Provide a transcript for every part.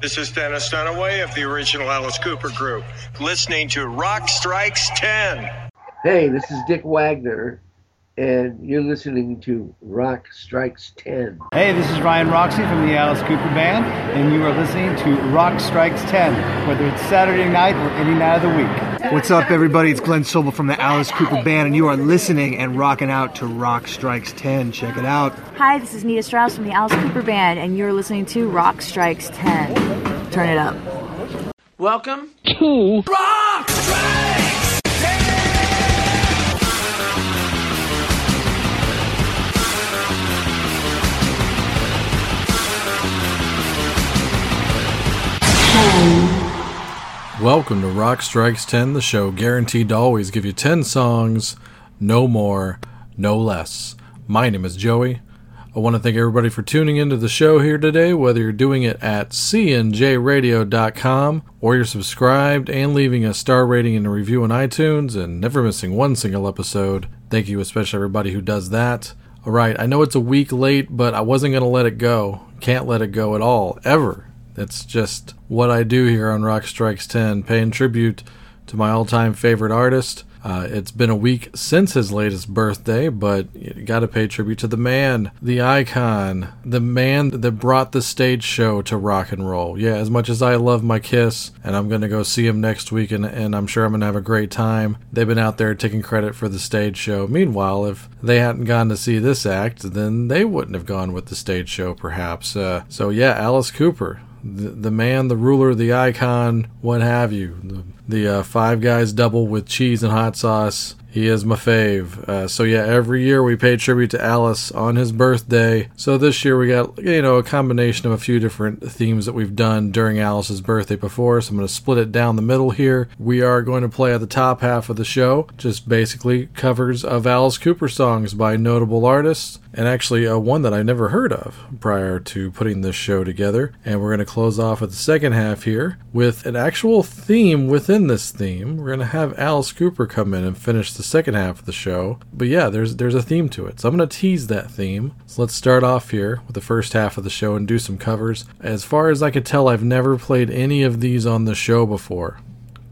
This is Dennis Dunaway of the original Alice Cooper Group, listening to Rock Strikes 10. Hey, this is Dick Wagner, and you're listening to Rock Strikes 10. Hey, this is Ryan Roxie from the Alice Cooper Band, and you are listening to Rock Strikes 10, whether it's Saturday night or any night of the week. What's up, everybody? It's Glenn Sobel from the Alice Cooper Band, and you are listening and rocking out to Rock Strikes 10. Check it out. Hi, this is Nita Strauss from the Alice Cooper Band, and you're listening to Rock Strikes 10. Turn it up. Welcome to Rock Strikes! Welcome to Rock Strikes 10, the show guaranteed to always give you 10 songs, no more, no less. My name is Joey. I want to thank everybody for tuning into the show here today, whether you're doing it at cnjradio.com or you're subscribed and leaving a star rating and a review on iTunes and never missing one single episode. Thank you, especially everybody who does that. All right, I know it's a week late, but I wasn't going to let it go. Can't let it go at all, ever. It's just what I do here on Rock Strikes 10, paying tribute to my all time favorite artist. Uh, it's been a week since his latest birthday, but you got to pay tribute to the man, the icon, the man that brought the stage show to rock and roll. Yeah, as much as I love my Kiss, and I'm going to go see him next week, and, and I'm sure I'm going to have a great time, they've been out there taking credit for the stage show. Meanwhile, if they hadn't gone to see this act, then they wouldn't have gone with the stage show, perhaps. Uh, so, yeah, Alice Cooper, the, the man, the ruler, the icon, what have you. The, the uh, Five Guys double with cheese and hot sauce. He is my fave. Uh, so yeah, every year we pay tribute to Alice on his birthday. So this year we got you know a combination of a few different themes that we've done during Alice's birthday before. So I'm going to split it down the middle here. We are going to play at the top half of the show, just basically covers of Alice Cooper songs by notable artists and actually uh, one that I never heard of prior to putting this show together. And we're going to close off with the second half here with an actual theme within this theme. We're going to have Alice Cooper come in and finish the second half of the show. But yeah, there's there's a theme to it, so I'm going to tease that theme. So let's start off here with the first half of the show and do some covers. As far as I could tell, I've never played any of these on the show before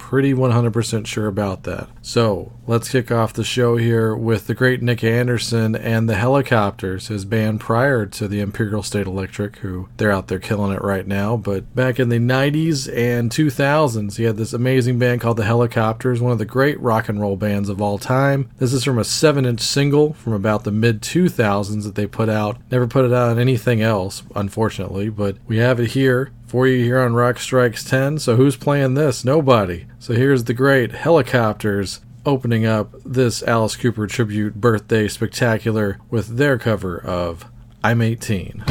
pretty 100% sure about that. So let's kick off the show here with the great Nicke Andersson and the Hellacopters, his band prior to the Imperial State Electric, who they're out there killing it right now. But back in the 90s and 2000s, he had this amazing band called the Hellacopters, one of the great rock and roll bands of all time. This is from a 7 inch single from about the mid 2000s that they put out. Never put it out on anything else, unfortunately, but we have it here for you here on Rock Strikes 10. So who's playing this? Nobody. So here's the great Hellacopters opening up this Alice Cooper tribute birthday spectacular with their cover of I'm 18.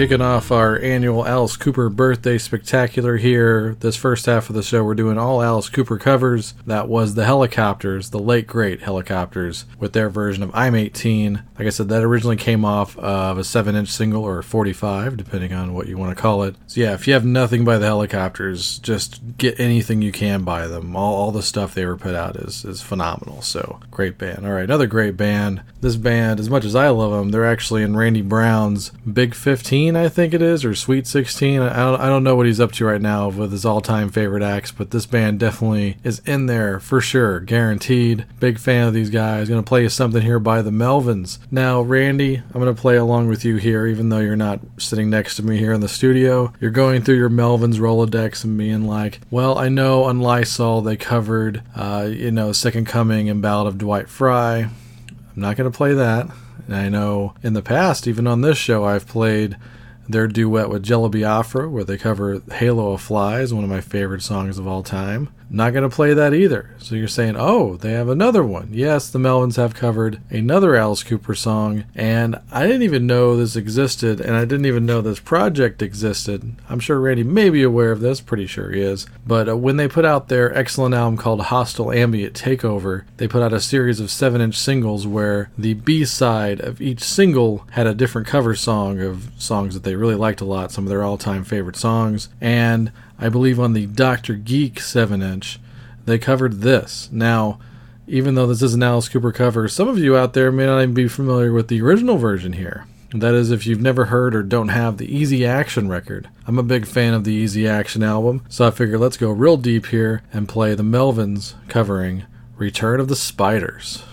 Kicking off our annual Alice Cooper birthday spectacular here. This first half of the show, we're doing all Alice Cooper covers. That was the Hellacopters, the late great Hellacopters, with their version of I'm 18. Like I said, that originally came off of a 7 inch single or 45, depending on what you want to call it. So, yeah, if you have nothing by the Hellacopters, just get anything you can by them. All, all the stuff they ever put out is, is phenomenal. So, great band. All right, another great band. This band, as much as I love them, they're actually in Randy Brown's Big 15 I think it is, or Sweet 16. I don't, I don't know what he's up to right now with his all time favorite acts, but this band definitely is in there for sure, guaranteed. Big fan of these guys. Gonna play something here by the Melvins. Now, Randy, I'm gonna play along with you here, even though you're not sitting next to me here in the studio. You're going through your Melvins Rolodex and being like, well, I know on Lysol they covered, uh, you know, Second Coming and Ballad of Dwight Fry. I'm not gonna play that. And I know in the past, even on this show, I've played their duet with Jello Biafra, where they cover Halo of Flies, one of my favorite songs of all time. Not going to play that either. So you're saying, oh, they have another one. Yes, the Melvins have covered another Alice Cooper song, and I didn't even know this existed, and I didn't even know this project existed. I'm sure Randy may be aware of this, pretty sure he is. But uh, when they put out their excellent album called Hostile Ambient Takeover, they put out a series of 7 inch singles where the B side of each single had a different cover song of songs that they really liked a lot, some of their all time favorite songs. And I believe on the Dr. Geek 7 inch, they covered this. Now, even though this is an Alice Cooper cover, some of you out there may not even be familiar with the original version here. That is, if you've never heard or don't have the Easy Action record. I'm a big fan of the Easy Action album, so I figured let's go real deep here and play the Melvins covering Return of the Spiders.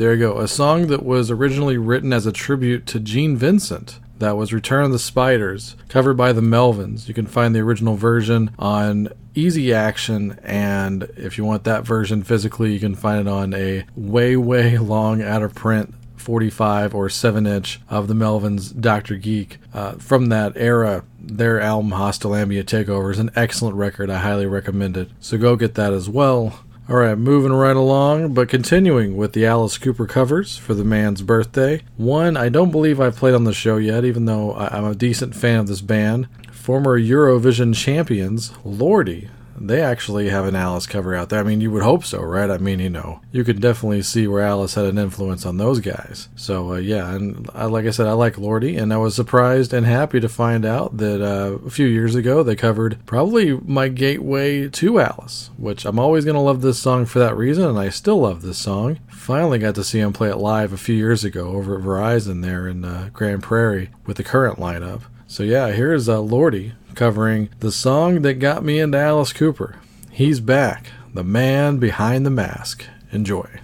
There you go. A song that was originally written as a tribute to Gene Vincent. That was Return of the Spiders, covered by the Melvins. You can find the original version on Easy Action, and if you want that version physically, you can find it on a way, way long out of print 45 or 7 inch of the Melvins Dr. Geek. Uh, from that era, their album Hostile Ambient Takeover is an excellent record. I highly recommend it. So go get that as well. All right, moving right along, but continuing with the Alice Cooper covers for the man's birthday. One I don't believe I've played on the show yet, even though I'm a decent fan of this band. Former Eurovision champions, Lordi. They actually have an Alice cover out there. I mean, you would hope so, right? I mean, you know, you could definitely see where Alice had an influence on those guys. So, uh, yeah, and I, like I said, I like Lordi, and I was surprised and happy to find out that uh, a few years ago they covered probably my gateway to Alice, which I'm always going to love this song for that reason, and I still love this song. Finally got to see him play it live a few years ago over at Verizon there in uh, Grand Prairie with the current lineup. So, yeah, here's uh, Lordi covering the song that got me into Alice Cooper. He's back, the man behind the mask. Enjoy.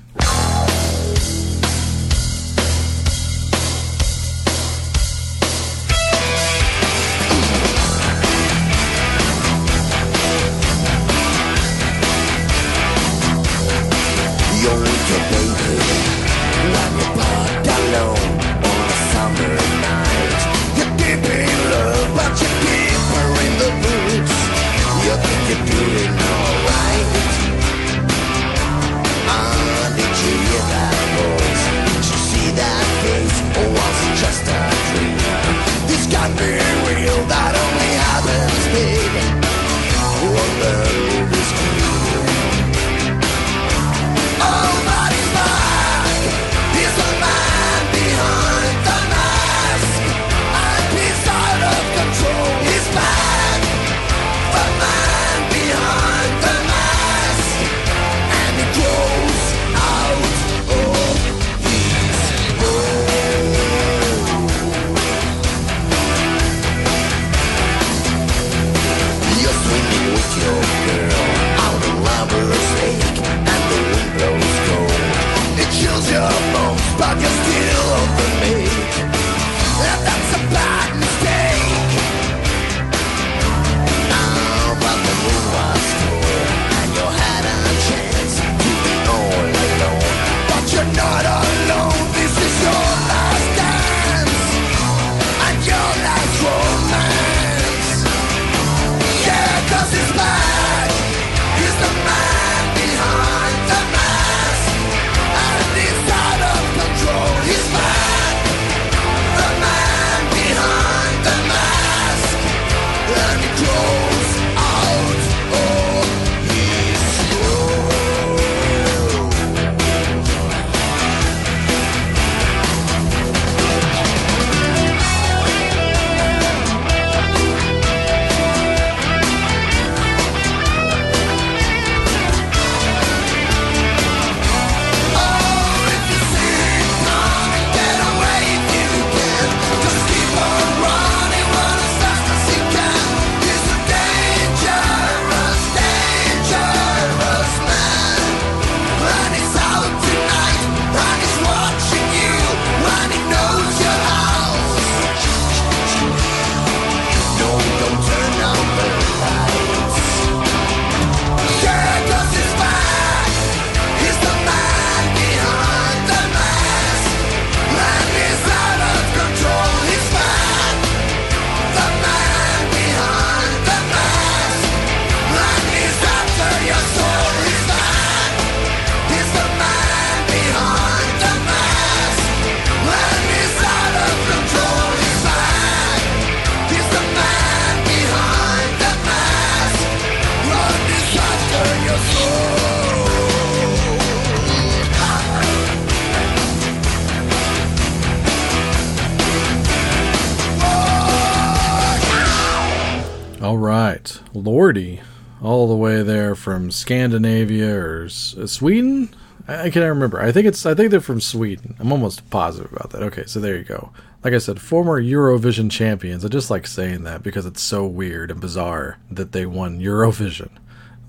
From Scandinavia or uh, Sweden. I, can't remember. I think it's. I think they're from Sweden. I'm almost positive about that. Okay, so there you go. Like I said, former Eurovision champions. I just like saying that because it's so weird and bizarre that they won Eurovision,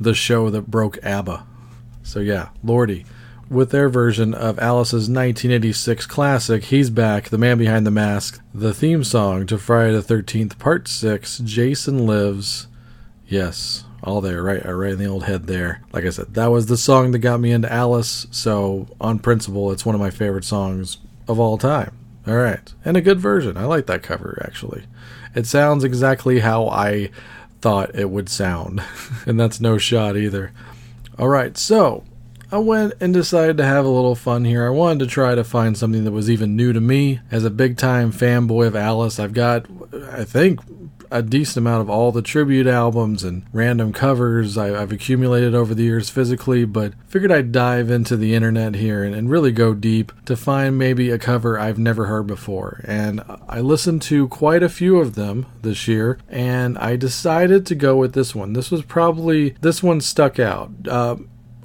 the show that broke ABBA. So yeah, Lordi. with their version of Alice's 1986 classic, He's Back, The Man Behind the Mask, the theme song to Friday the 13th, Part 6, Jason Lives. Yes, all there, right, uh, right in the old head there. Like I said, that was the song that got me into Alice, so on principle, it's one of my favorite songs of all time. All right, and a good version. I like that cover, actually. It sounds exactly how I thought it would sound, and that's no shot either. All right, so I went and decided to have a little fun here. I wanted to try to find something that was even new to me. As a big time fanboy of Alice, I've got, I think, a decent amount of all the tribute albums and random covers I, I've accumulated over the years physically, but figured I'd dive into the internet here and, and really go deep to find maybe a cover I've never heard before. And I listened to quite a few of them this year, and I decided to go with this one. This was probably, this one stuck out. Uh,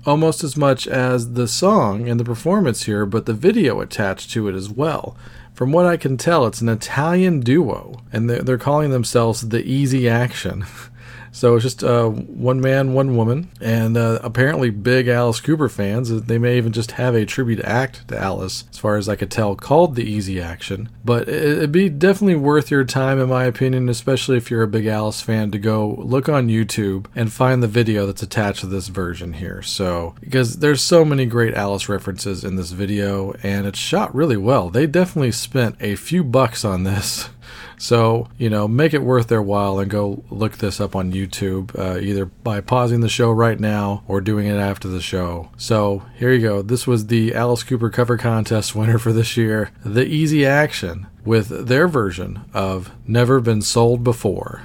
almost as much as the song and the performance here, but the video attached to it as well. From what I can tell, it's an Italian duo, and they're, they're calling themselves the Easy Action. So it's just uh, one man, one woman, and uh, apparently big Alice Cooper fans. They may even just have a tribute act to Alice, as far as I could tell, called the Easy Action. But it- it'd be definitely worth your time, in my opinion, especially if you're a big Alice fan, to go look on YouTube and find the video that's attached to this version here. So because there's so many great Alice references in this video, and it's shot really well. They definitely spent a few bucks on this. So, you know, make it worth their while and go look this up on YouTube, uh, either by pausing the show right now or doing it after the show. So, here you go. This was the Alice Cooper cover contest winner for this year, The Easy Action, with their version of Never Been Sold Before.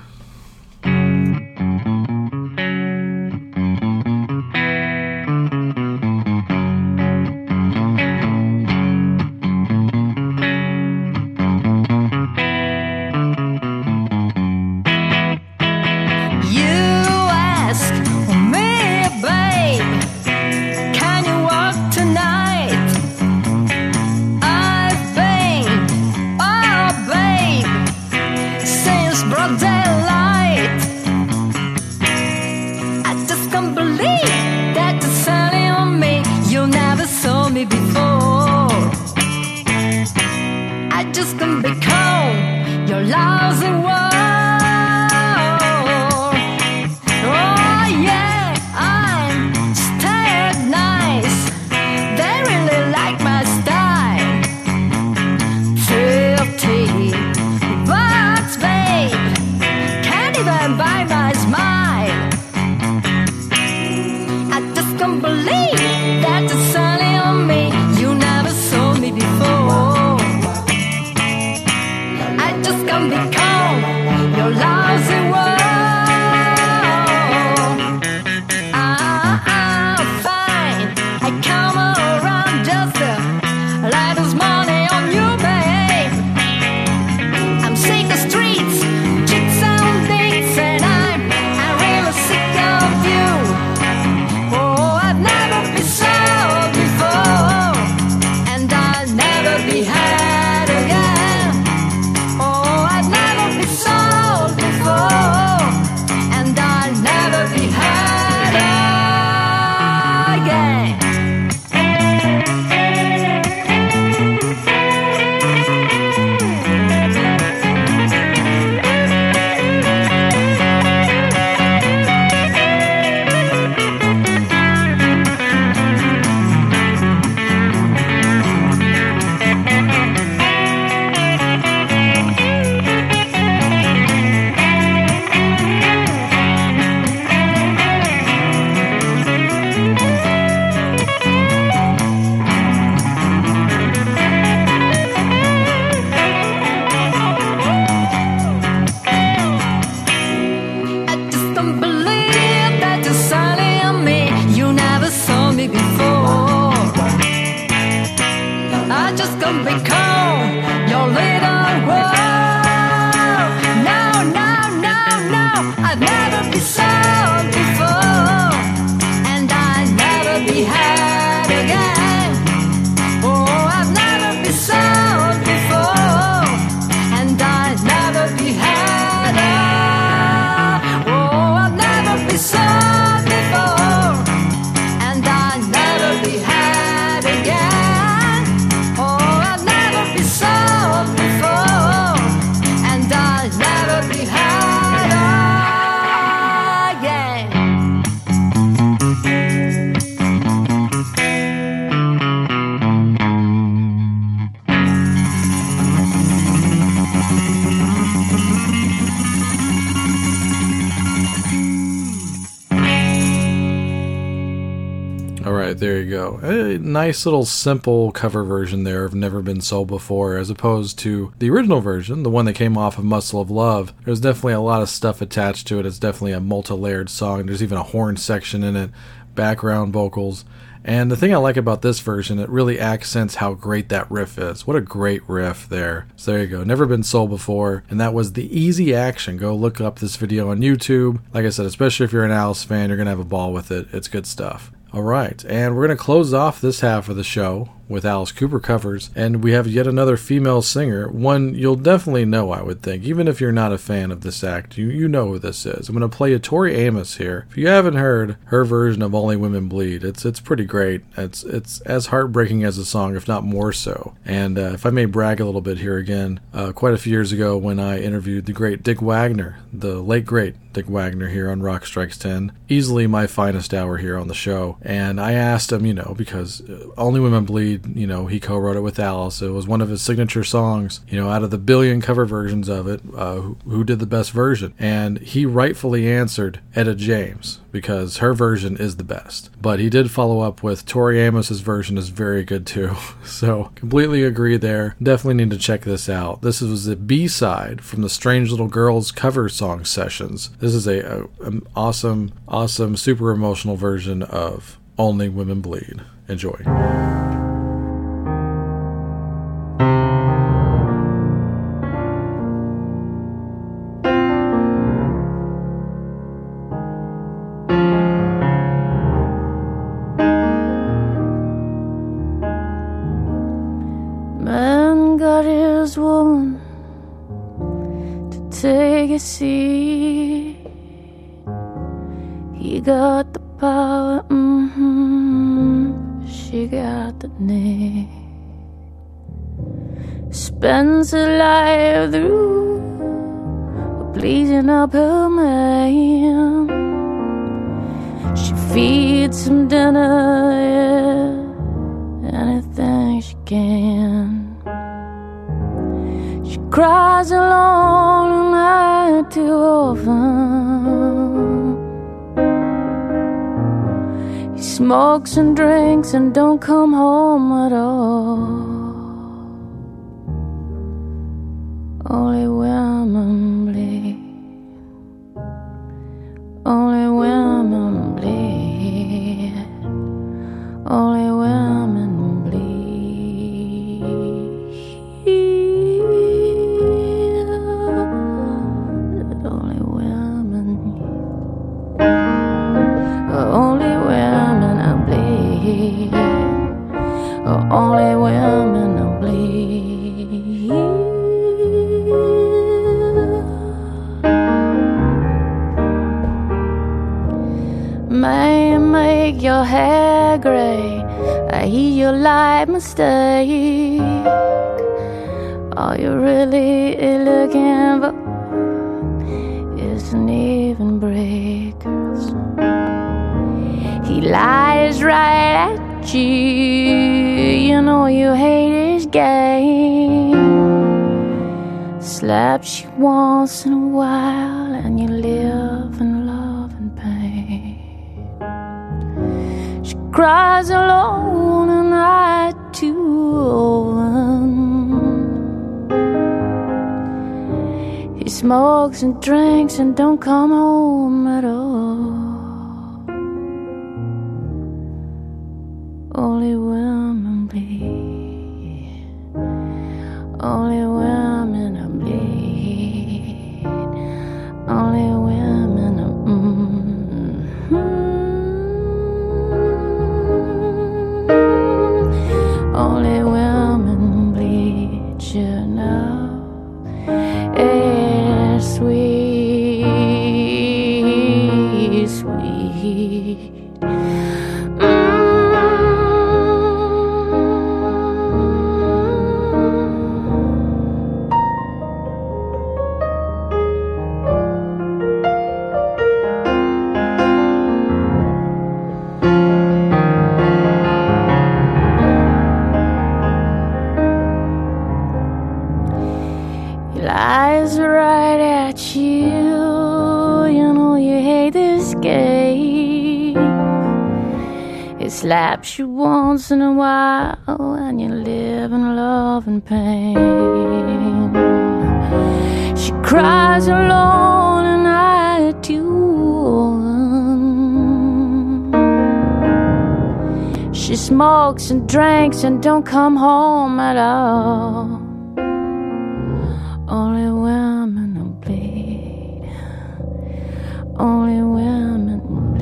A nice little simple cover version there of Never Been Sold Before, as opposed to the original version, the one that came off of Muscle of Love. There's definitely a lot of stuff attached to it. It's definitely a multi layered song. There's even a horn section in it, background vocals. And the thing I like about this version, it really accents how great that riff is. What a great riff there. So there you go. Never been sold before. And that was the easy action. Go look up this video on YouTube. Like I said, especially if you're an Alice fan, you're going to have a ball with it. It's good stuff. All right, and we're going to close off this half of the show with Alice Cooper covers, and we have yet another female singer. One you'll definitely know, I would think, even if you're not a fan of this act. You you know who this is. I'm going to play a Tori Amos here. If you haven't heard her version of Only Women Bleed, it's it's pretty great. It's it's as heartbreaking as the song, if not more so. And uh, if I may brag a little bit here again, uh, quite a few years ago when I interviewed the great Dick Wagner, the late great Dick Wagner here on Rock Strikes 10, easily my finest hour here on the show. And I asked him, you know, because uh, Only Women Bleed, you know, he co wrote it with Alice. It was one of his signature songs, you know, out of the billion cover versions of it, uh, who, who did the best version? And he rightfully answered Etta James because her version is the best. But he did follow up with Tori Amos's version is very good too. So completely agree there. Definitely need to check this out. This was the B side from the Strange Little Girls cover song sessions. This is a, a an awesome, awesome, super emotional version of Only Women Bleed. Enjoy. Drinks and don't come home at all. Only women are bleed. May make your hair gray. I hear your light mistake. All you're really looking for is an even breakers. He lies right at you. You know you hate his game. Slaps you once in a while, and you live in love and pain. She cries alone, and I too often. He smokes and drinks and don't come home at all. He slaps you once in a while and you live in love and pain. She cries alone and I. She smokes and drinks and don't come home at all. Only women Only women who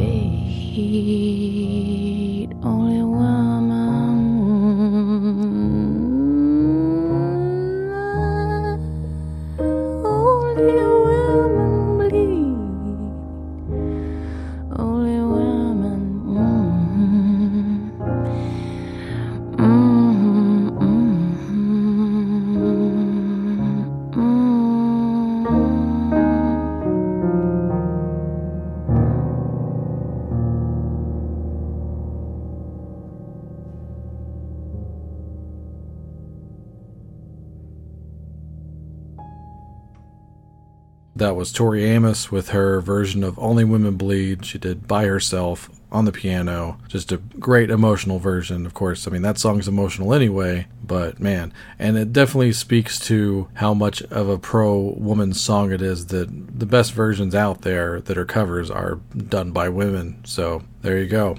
That was Tori Amos with her version of Only Women Bleed. She did by herself on the piano. Just a great emotional version, of course. I mean, that song's emotional anyway, but man. And it definitely speaks to how much of a pro woman song it is that the best versions out there that are covers are done by women. So there you go.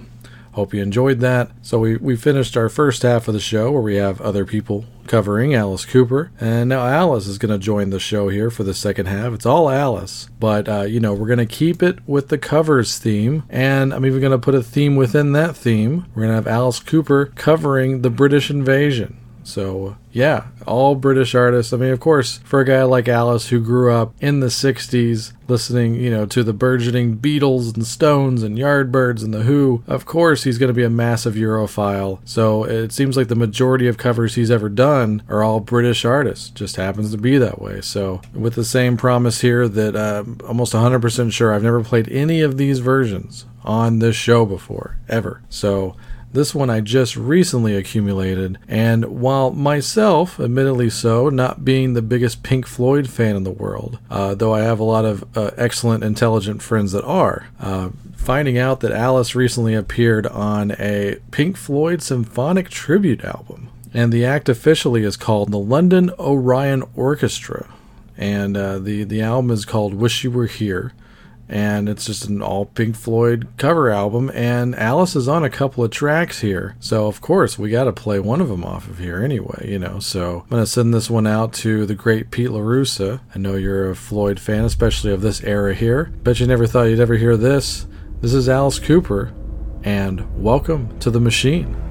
Hope you enjoyed that. So we, we finished our first half of the show where we have other people covering Alice Cooper. And now Alice is going to join the show here for the second half. It's all Alice. But, uh, you know, we're going to keep it with the covers theme. And I'm even going to put a theme within that theme. We're going to have Alice Cooper covering the British invasion. So, yeah, all British artists. I mean, of course, for a guy like Alice who grew up in the 60s listening, you know, to the burgeoning Beatles and Stones and Yardbirds and The Who, of course he's going to be a massive Europhile. So, it seems like the majority of covers he's ever done are all British artists. Just happens to be that way. So, with the same promise here that uh, almost 100% sure I've never played any of these versions on this show before, ever. So, this one I just recently accumulated, and while myself, admittedly so, not being the biggest Pink Floyd fan in the world, uh, though I have a lot of uh, excellent, intelligent friends that are, uh, finding out that Alice recently appeared on a Pink Floyd symphonic tribute album. And the act officially is called the London Orion Orchestra. And uh, the, the album is called Wish You Were Here and it's just an all Pink Floyd cover album. And Alice is on a couple of tracks here, so of course we got to play one of them off of here anyway, you know. So I'm gonna send this one out to the great Pete Larusa. I know you're a Floyd fan, especially of this era here. Bet you never thought you'd ever hear this. This is Alice Cooper, and welcome to the machine.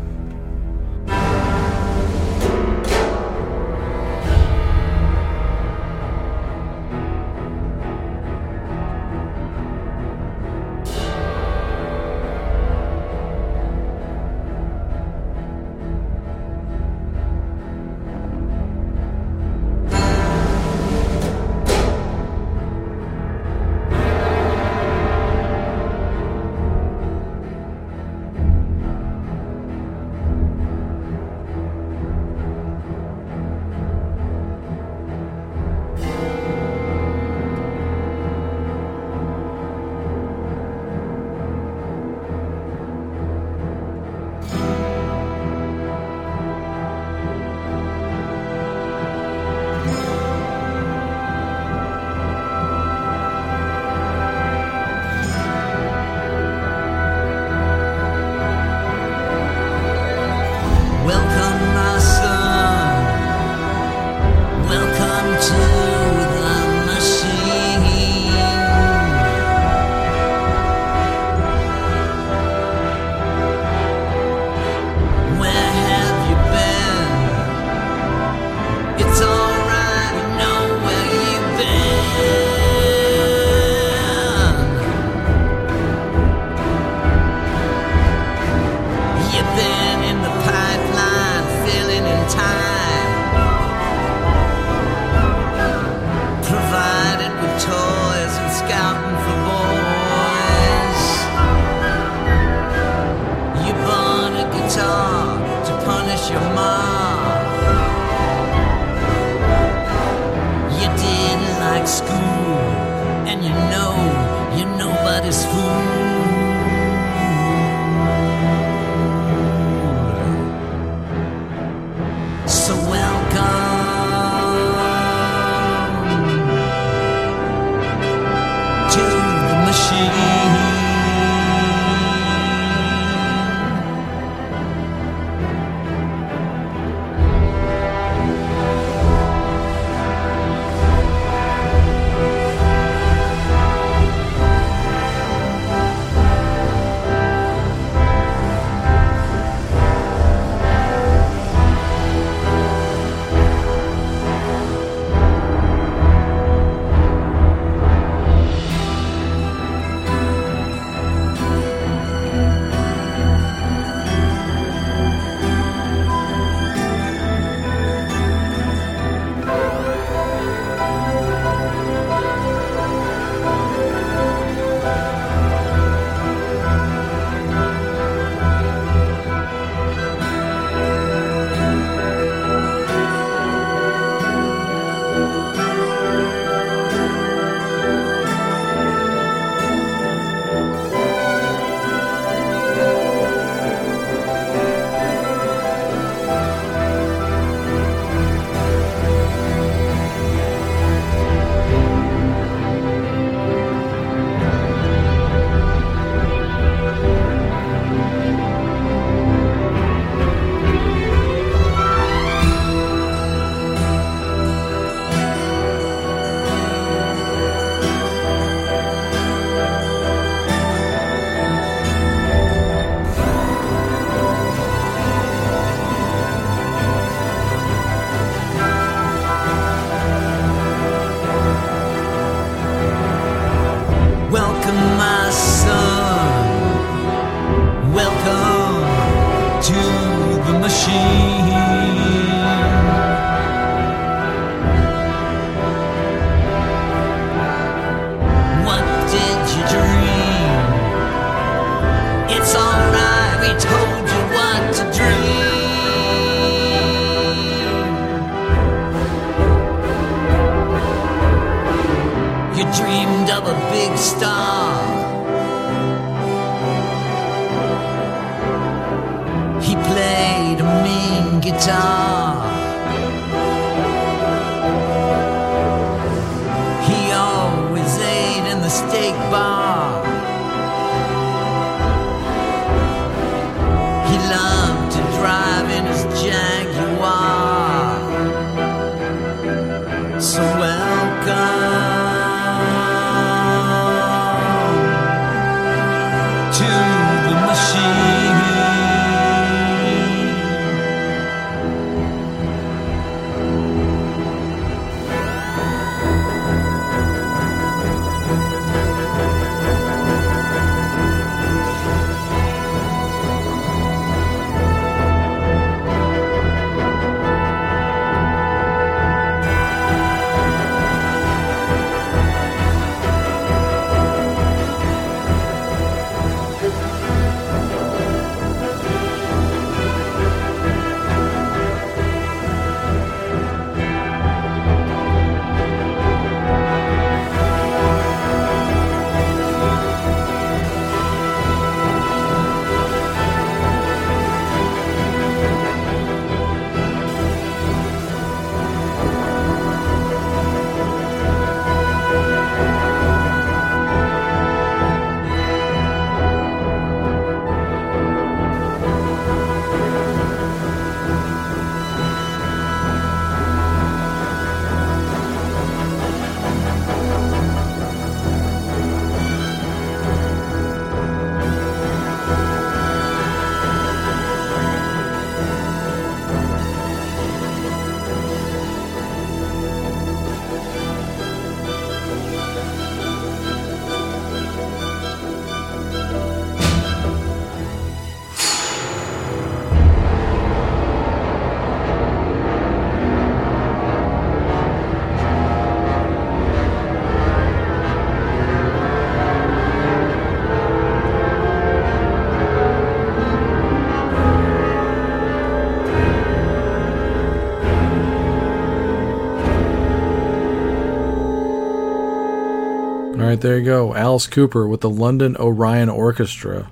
Right, there you go. Alice Cooper with the London Orion Orchestra.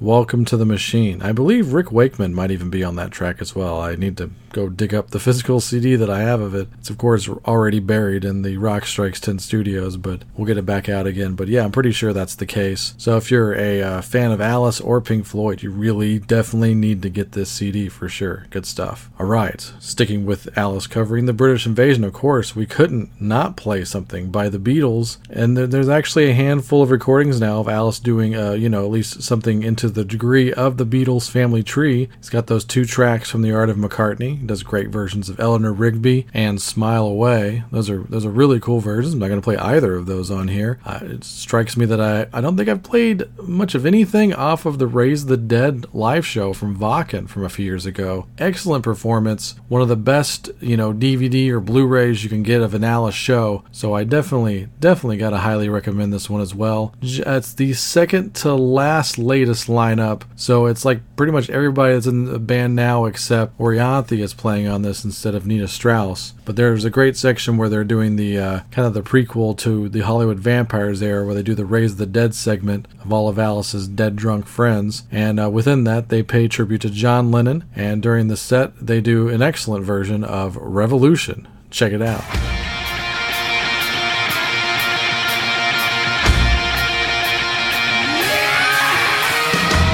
Welcome to the Machine. I believe Rick Wakeman might even be on that track as well. I need to go dig up the physical CD that I have of it. It's, of course, already buried in the Rock Strikes 10 studios, but we'll get it back out again. But yeah, I'm pretty sure that's the case. So if you're a uh, fan of Alice or Pink Floyd, you really definitely need to get this CD for sure. Good stuff. All right, sticking with Alice covering the British invasion, of course, we couldn't not play something by the Beatles. And there, there's actually a handful of recordings now of Alice doing, uh, you know, at least something into the degree of the Beatles family tree. He's got those two tracks from The Art of McCartney. He does great versions of Eleanor Rigby and Smile Away. Those are those are really cool versions. I'm not going to play either of those on here. Uh, it strikes me that I, I don't think I've played much of anything off of the Raise the Dead live show from Wacken from a few years ago. Excellent performance. One of the best, you know, DVD or Blu-rays you can get of an Alice show. So I definitely, definitely got to highly recommend this one as well. It's the second to last latest lineup. So it's like pretty much everybody that's in the band now except Orianthi is playing on this instead of Nita Strauss. But there's a great section where they're doing the uh, kind of the prequel to the Hollywood Vampires era, where they do the Raise the Dead segment of all of Alice's dead drunk friends. And uh, within that, they pay tribute to John Lennon. And during the set, they do an excellent version of Revolution. Check it out.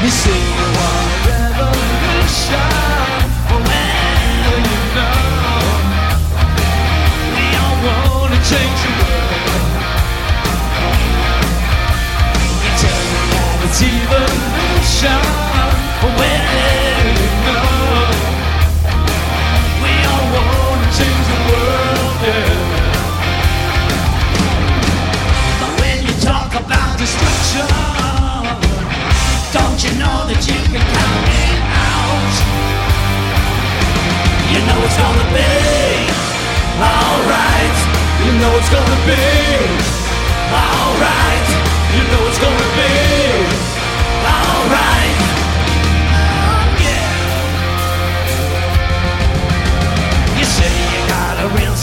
You say you a revolution. Know, we all want to change the world. But when you talk about destruction. Don't you know that you can count it out? You know it's gonna be alright. You know it's gonna be alright. You know it's gonna be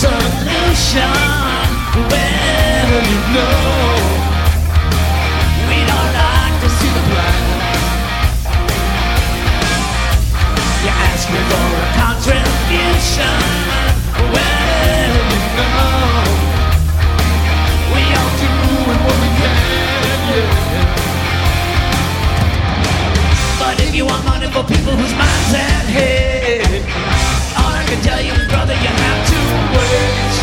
solution. Well, you know. We don't like to see the plan. You ask me for a contribution. Well, you know, we all doing what we can, yeah. But if you want money for people whose minds at head, all I can tell you brother, you have to wait.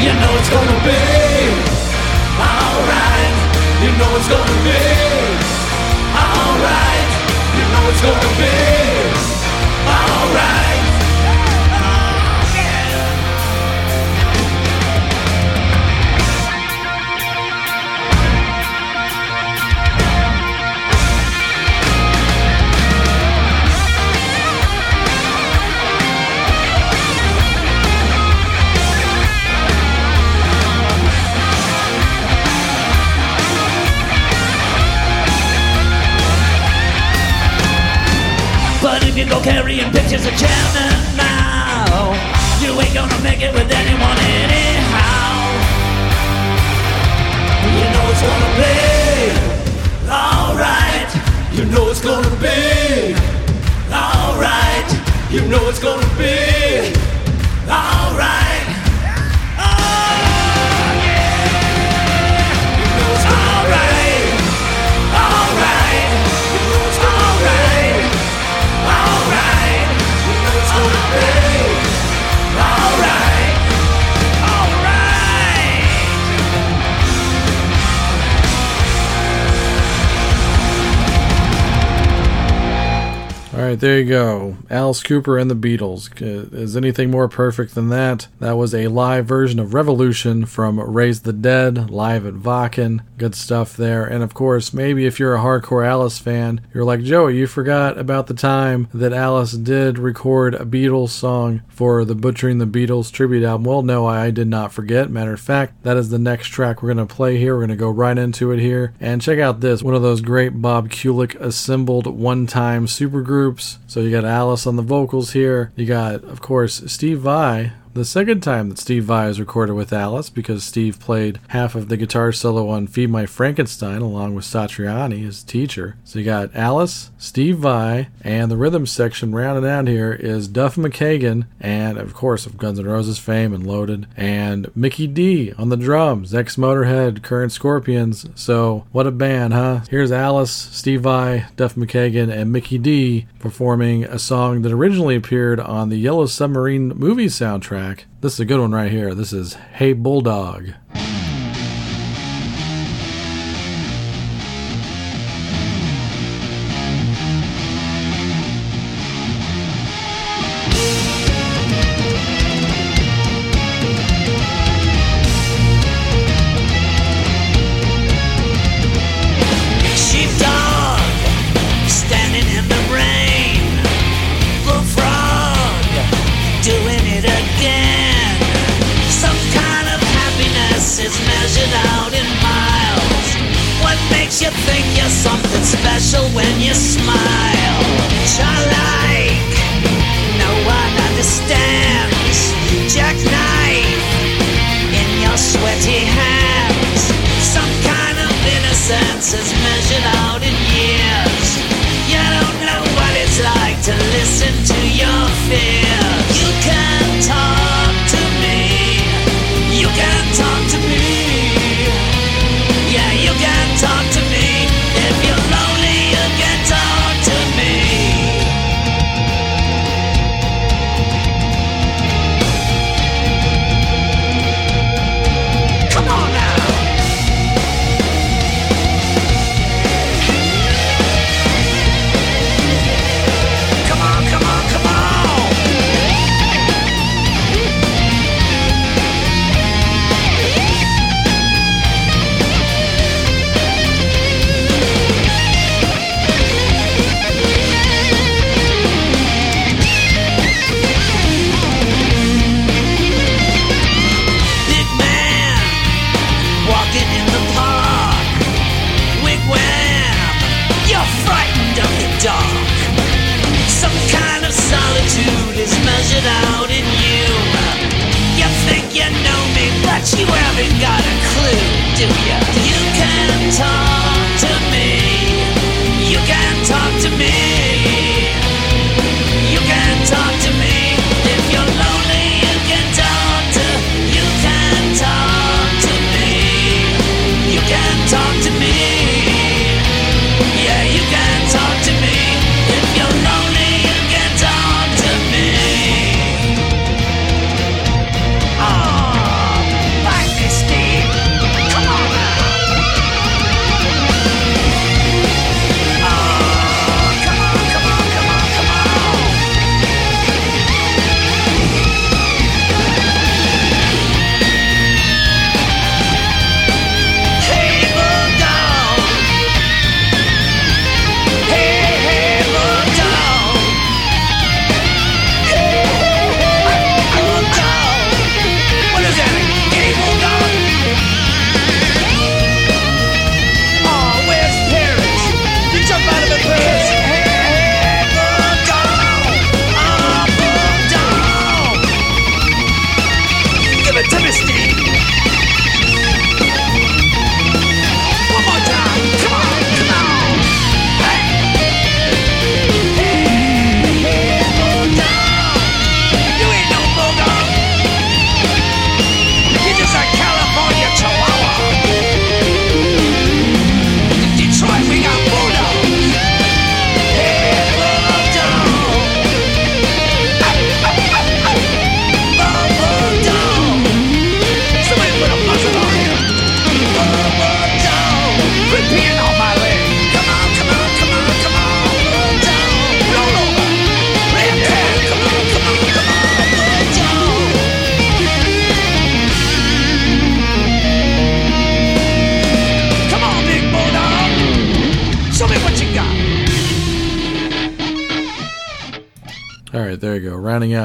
You know it's gonna be alright. You know it's gonna be alright. You know it's gonna be alright. Go carrying pictures of chairman now, you ain't gonna make it with anyone anyhow. You know it's gonna be alright. You know it's gonna be alright. You know it's gonna be right, there you go. Alice Cooper and the Beatles. Is anything more perfect than that? That was a live version of Revolution from Raise the Dead, live at Wacken. Good stuff there. And of course, maybe if you're a hardcore Alice fan, you're like, Joey, you forgot about the time that Alice did record a Beatles song for the Butchering the Beatles tribute album. Well, no, I did not forget. Matter of fact, that is the next track we're going to play here. We're going to go right into it here. And check out this one of those great Bob Kulick assembled one time supergroups. So you got Alice on the vocals here. You got, of course, Steve Vai. The second time that Steve Vai has recorded with Alice because Steve played half of the guitar solo on Feed My Frankenstein along with Satriani, his teacher. So you got Alice, Steve Vai, and the rhythm section rounded out here is Duff McKagan, and of course of Guns N' Roses fame and Loaded, and Mikkey Dee on the drums, ex Motorhead, current Scorpions. So what a band, huh? Here's Alice, Steve Vai, Duff McKagan, and Mikkey Dee performing a song that originally appeared on the Yellow Submarine movie soundtrack. This is a good one right here. This is Hey Bulldog.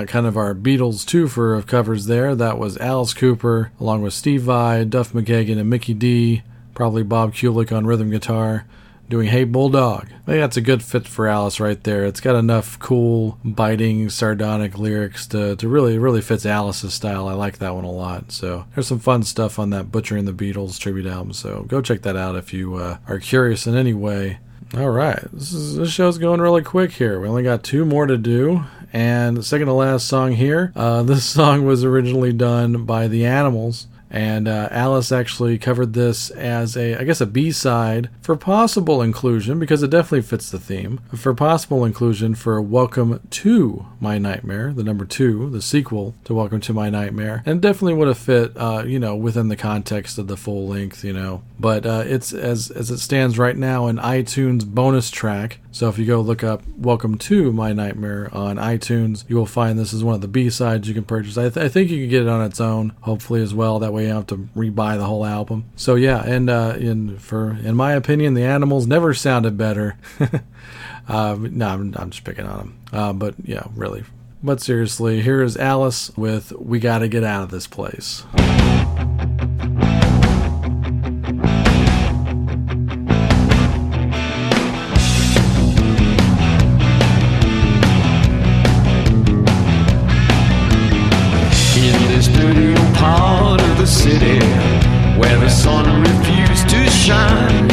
You go. Rounding out kind of our Beatles twofer of covers there. That was Alice Cooper, along with Steve Vai, Duff McKagan, and Mikkey Dee. Probably Bob Kulick on rhythm guitar, doing "Hey Bulldog." I think that's a good fit for Alice right there. It's got enough cool, biting, sardonic lyrics to, to really, really fits Alice's style. I like that one a lot. So there's some fun stuff on that Butchering the Beatles tribute album. So go check that out if you uh, are curious in any way. All right, this is this show's going really quick here. We only got two more to do, and the second to last song here. Uh, this song was originally done by the Animals, and uh, Alice actually covered this as a, I guess, a B side for possible inclusion because it definitely fits the theme. For possible inclusion for "Welcome to My Nightmare," the number two, the sequel to "Welcome to My Nightmare," and definitely would have fit, uh, you know, within the context of the full length, you know. But uh, it's as as it stands right now an iTunes bonus track. So if you go look up "Welcome to My Nightmare" on iTunes, you will find this is one of the B sides you can purchase. I, th- I think you can get it on its own, hopefully as well. That way you don't have to re-buy the whole album. So yeah, and uh, in for in my opinion, the Animals never sounded better. uh, no, I'm, I'm just picking on them. Uh, but yeah, really. But seriously, here is Alice with "We Gotta Get Out of This Place." In this dirty old part of the city where the sun refused to shine,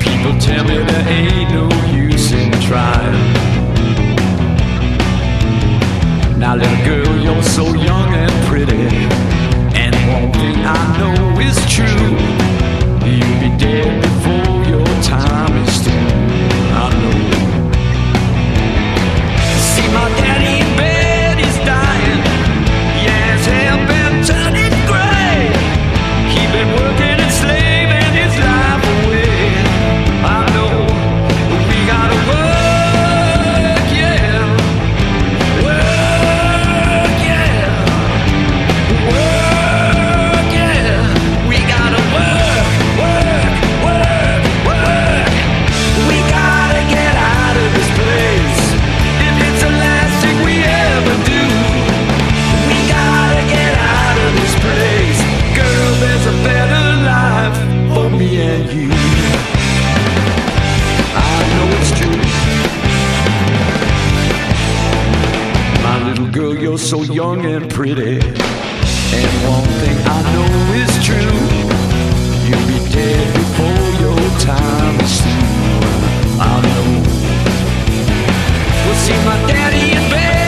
people tell me there ain't no use in trying. Now, little girl, you're so young and pretty, and one thing I know is true: you'll be dead you're so young and pretty. And one thing I know is true. You'll be dead before your time is through. I know. Well, see, my daddy in bed,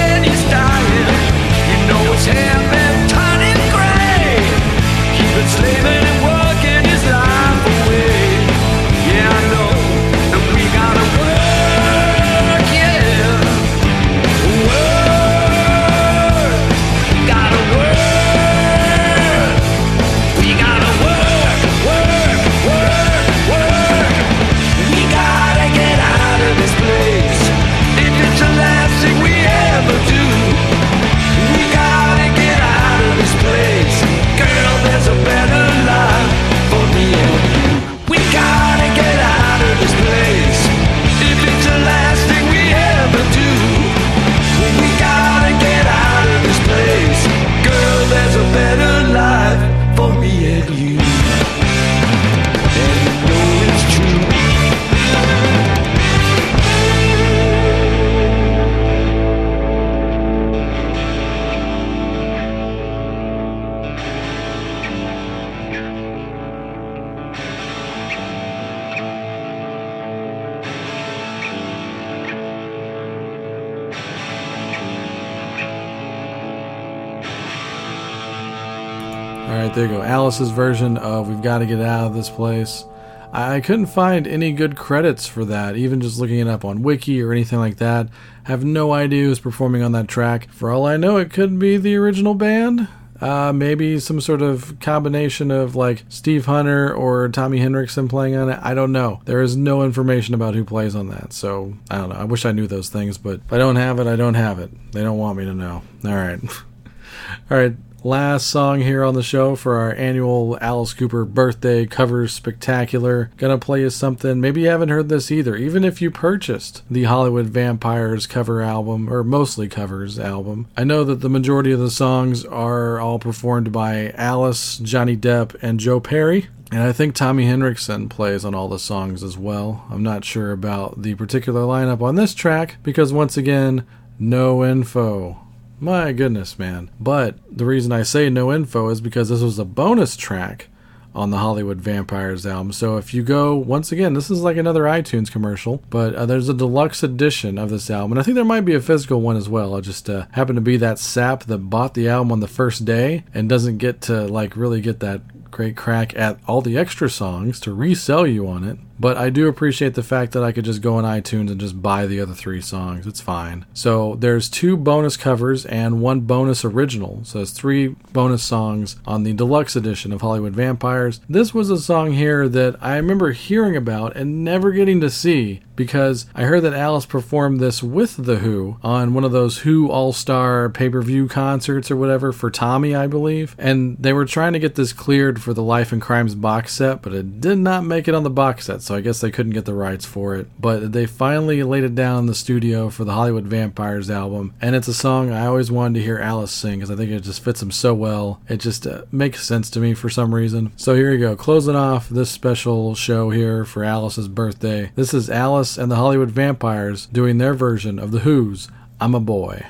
Alice's version of We've Got to Get Out of This Place. I I couldn't find any good credits for that, even just looking it up on Wiki or anything like that. Have no idea who's performing on that track. For all I know, it could be the original band. Uh, maybe some sort of combination of like Steve Hunter or Tommy Henriksen playing on it. I don't know. There is no information about who plays on that. So I don't know. I wish I knew those things, but if I don't have it, I don't have it. They don't want me to know. All right. All right. Last song here on the show for our annual Alice Cooper birthday covers spectacular. Gonna play you something. Maybe you haven't heard this either. Even if you purchased the Hollywood Vampires cover album, or mostly covers album, I know that the majority of the songs are all performed by Alice, Johnny Depp, and Joe Perry. And I think Tommy Henriksen plays on all the songs as well. I'm not sure about the particular lineup on this track because, once again, no info. My goodness, man. But the reason I say no info is because this was a bonus track on the Hollywood Vampires album. So if you go, once again, this is like another iTunes commercial, but uh, there's a deluxe edition of this album. And I think there might be a physical one as well. I just uh, happen to be that sap that bought the album on the first day and doesn't get to like really get that great crack at all the extra songs to resell you on it. But I do appreciate the fact that I could just go on iTunes and just buy the other three songs. It's fine. So there's two bonus covers and one bonus original. So there's three bonus songs on the deluxe edition of Hollywood Vampires. This was a song here that I remember hearing about and never getting to see because I heard that Alice performed this with The Who on one of those Who All Star pay per view concerts or whatever for Tommy, I believe. And they were trying to get this cleared for the Life and Crimes box set, but it did not make it on the box set, so I guess they couldn't get the rights for it. But they finally laid it down in the studio for the Hollywood Vampires album, and it's a song I always wanted to hear Alice sing because I think it just fits him so well. It just uh, makes sense to me for some reason. So here you go, closing off this special show here for Alice's birthday. This is Alice and the Hollywood Vampires doing their version of The Who's I'm a Boy.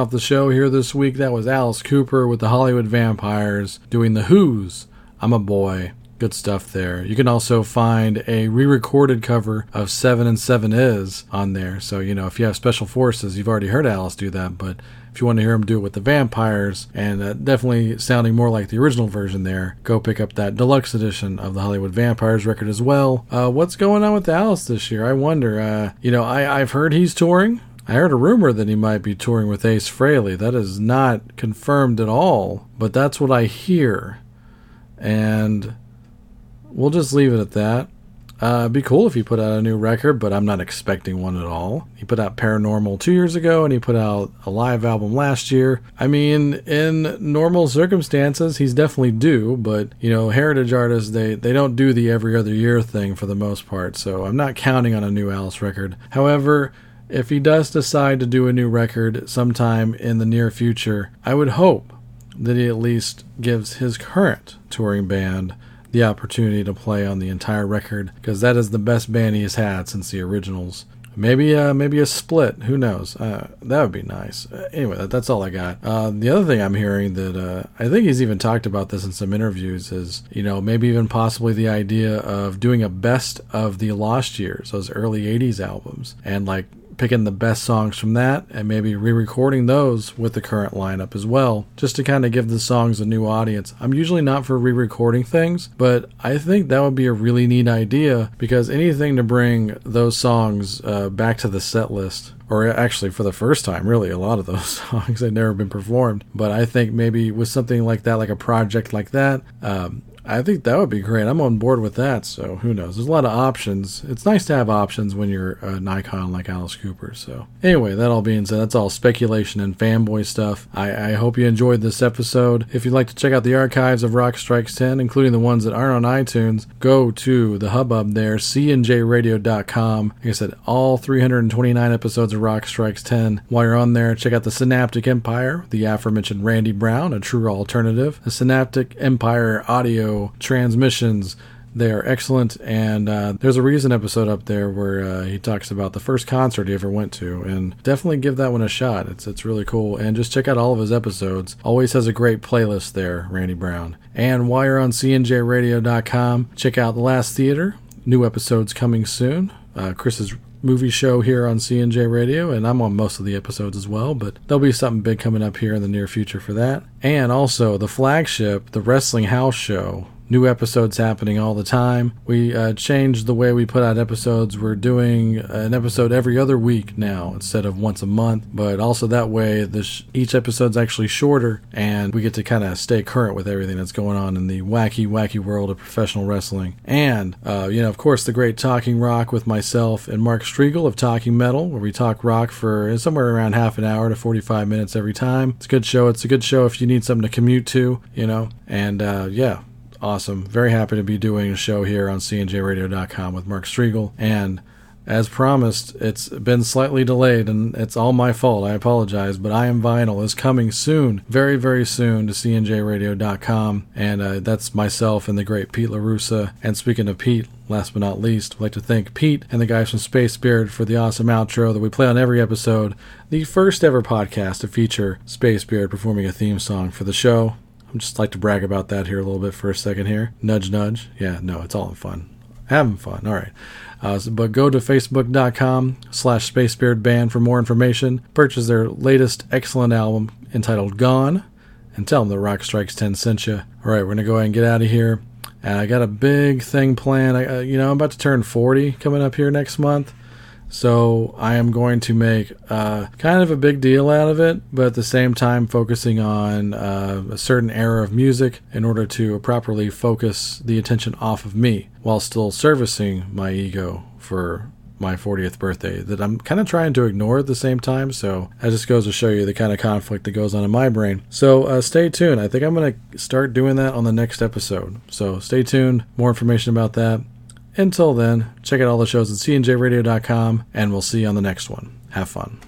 Off the show here this week, that was Alice Cooper with the Hollywood Vampires doing the Who's I'm a Boy. Good stuff there. You can also find a re recorded cover of Seven and Seven Is on there. So, you know, if you have special forces, you've already heard Alice do that, but if you want to hear him do it with the vampires and uh, definitely sounding more like the original version there, go pick up that deluxe edition of the Hollywood Vampires record as well. Uh, what's going on with Alice this year? I wonder. Uh, you know, I, I've heard he's touring. I heard a rumor that he might be touring with Ace Frehley. That is not confirmed at all, but that's what I hear. And we'll just leave it at that. Uh, it'd be cool if he put out a new record, but I'm not expecting one at all. He put out Paranormal two years ago, and he put out a live album last year. I mean, in normal circumstances, he's definitely due, but you know, heritage artists they they don't do the every other year thing for the most part. So I'm not counting on a new Alice record. However, if he does decide to do a new record sometime in the near future, I would hope that he at least gives his current touring band the opportunity to play on the entire record because that is the best band he has had since the originals. Maybe, uh, maybe a split. Who knows? Uh, that would be nice. Uh, anyway, that, that's all I got. Uh, the other thing I'm hearing that uh, I think he's even talked about this in some interviews is, you know, maybe even possibly the idea of doing a best of the lost years, those early '80s albums, and like picking the best songs from that and maybe re-recording those with the current lineup as well just to kind of give the songs a new audience. I'm usually not for re-recording things but i think that would be a really neat idea because anything to bring those songs uh, back to the set list or actually for the first time really a lot of those songs had never been performed. But i think maybe with something like that like a project like that um, I think that would be great. I'm on board with that. So who knows? There's a lot of options. It's nice to have options when you're an icon like Alice Cooper. So anyway, that all being said, that's all speculation and fanboy stuff. I, I hope you enjoyed this episode. If you'd like to check out the archives of Rock Strikes 10, including the ones that aren't on iTunes, go to the hubbub there, cnjradio.com. Like I said, all 329 episodes of Rock Strikes 10. While you're on there, check out the Synaptic Empire, the aforementioned Randy Brown, a true alternative, the Synaptic Empire audio transmissions. They are excellent, and uh, there's a Reason episode up there where uh, he talks about the first concert he ever went to, and definitely give that one a shot. It's it's really cool, and just check out all of his episodes. Always has a great playlist there, Randy Brown. And while you're on CNJRadio.com, check out The Last Theater. New episodes coming soon. Uh, Chris's movie show here on CNJ Radio, and I'm on most of the episodes as well, but there'll be something big coming up here in the near future for that. And also the flagship, the Wrestling House Show. New episodes happening all the time. We uh, changed the way we put out episodes. We're doing an episode every other week now instead of once a month, but also that way each episode's actually shorter and we get to kind of stay current with everything that's going on in the wacky, wacky world of professional wrestling. And, uh, you know, of course, the great Talking Rock with myself and Mark Strigl of Talking Metal, where we talk rock for somewhere around half an hour to 45 minutes every time. It's a good show. It's a good show if you need something to commute to, you know, and uh, yeah awesome. Very happy to be doing a show here on CNJRadio.com with Mark Strigl. And as promised, it's been slightly delayed and it's all my fault. I apologize, but I Am Vinyl is coming soon, very, very soon to CNJRadio.com. And uh, that's myself and the great Pete LaRussa. And speaking of Pete, last but not least, I'd like to thank Pete and the guys from Space Spirit for the awesome outro that we play on every episode. The first ever podcast to feature Space Spirit performing a theme song for the show. I'd just like to brag about that here a little bit for a second here. Nudge, nudge. Yeah, no, it's all in fun. Having fun. All right. Uh, so- but go to facebook.com slash Space Spirit Band for more information. Purchase their latest excellent album entitled Gone and tell them the Rock Strikes 10 sent you. All right, we're going to go ahead and get out of here. And I got a big thing planned. I, uh, you know, I'm about to turn 40 coming up here next month. So I am going to make uh, kind of a big deal out of it, but at the same time focusing on uh, a certain era of music in order to properly focus the attention off of me while still servicing my ego for my 40th birthday that I'm kind of trying to ignore at the same time. So that just goes to show you the kind of conflict that goes on in my brain. So uh, stay tuned. I think I'm going to start doing that on the next episode. So stay tuned. More information about that. Until then, check out all the shows at cnjradio.com, and we'll see you on the next one. Have fun.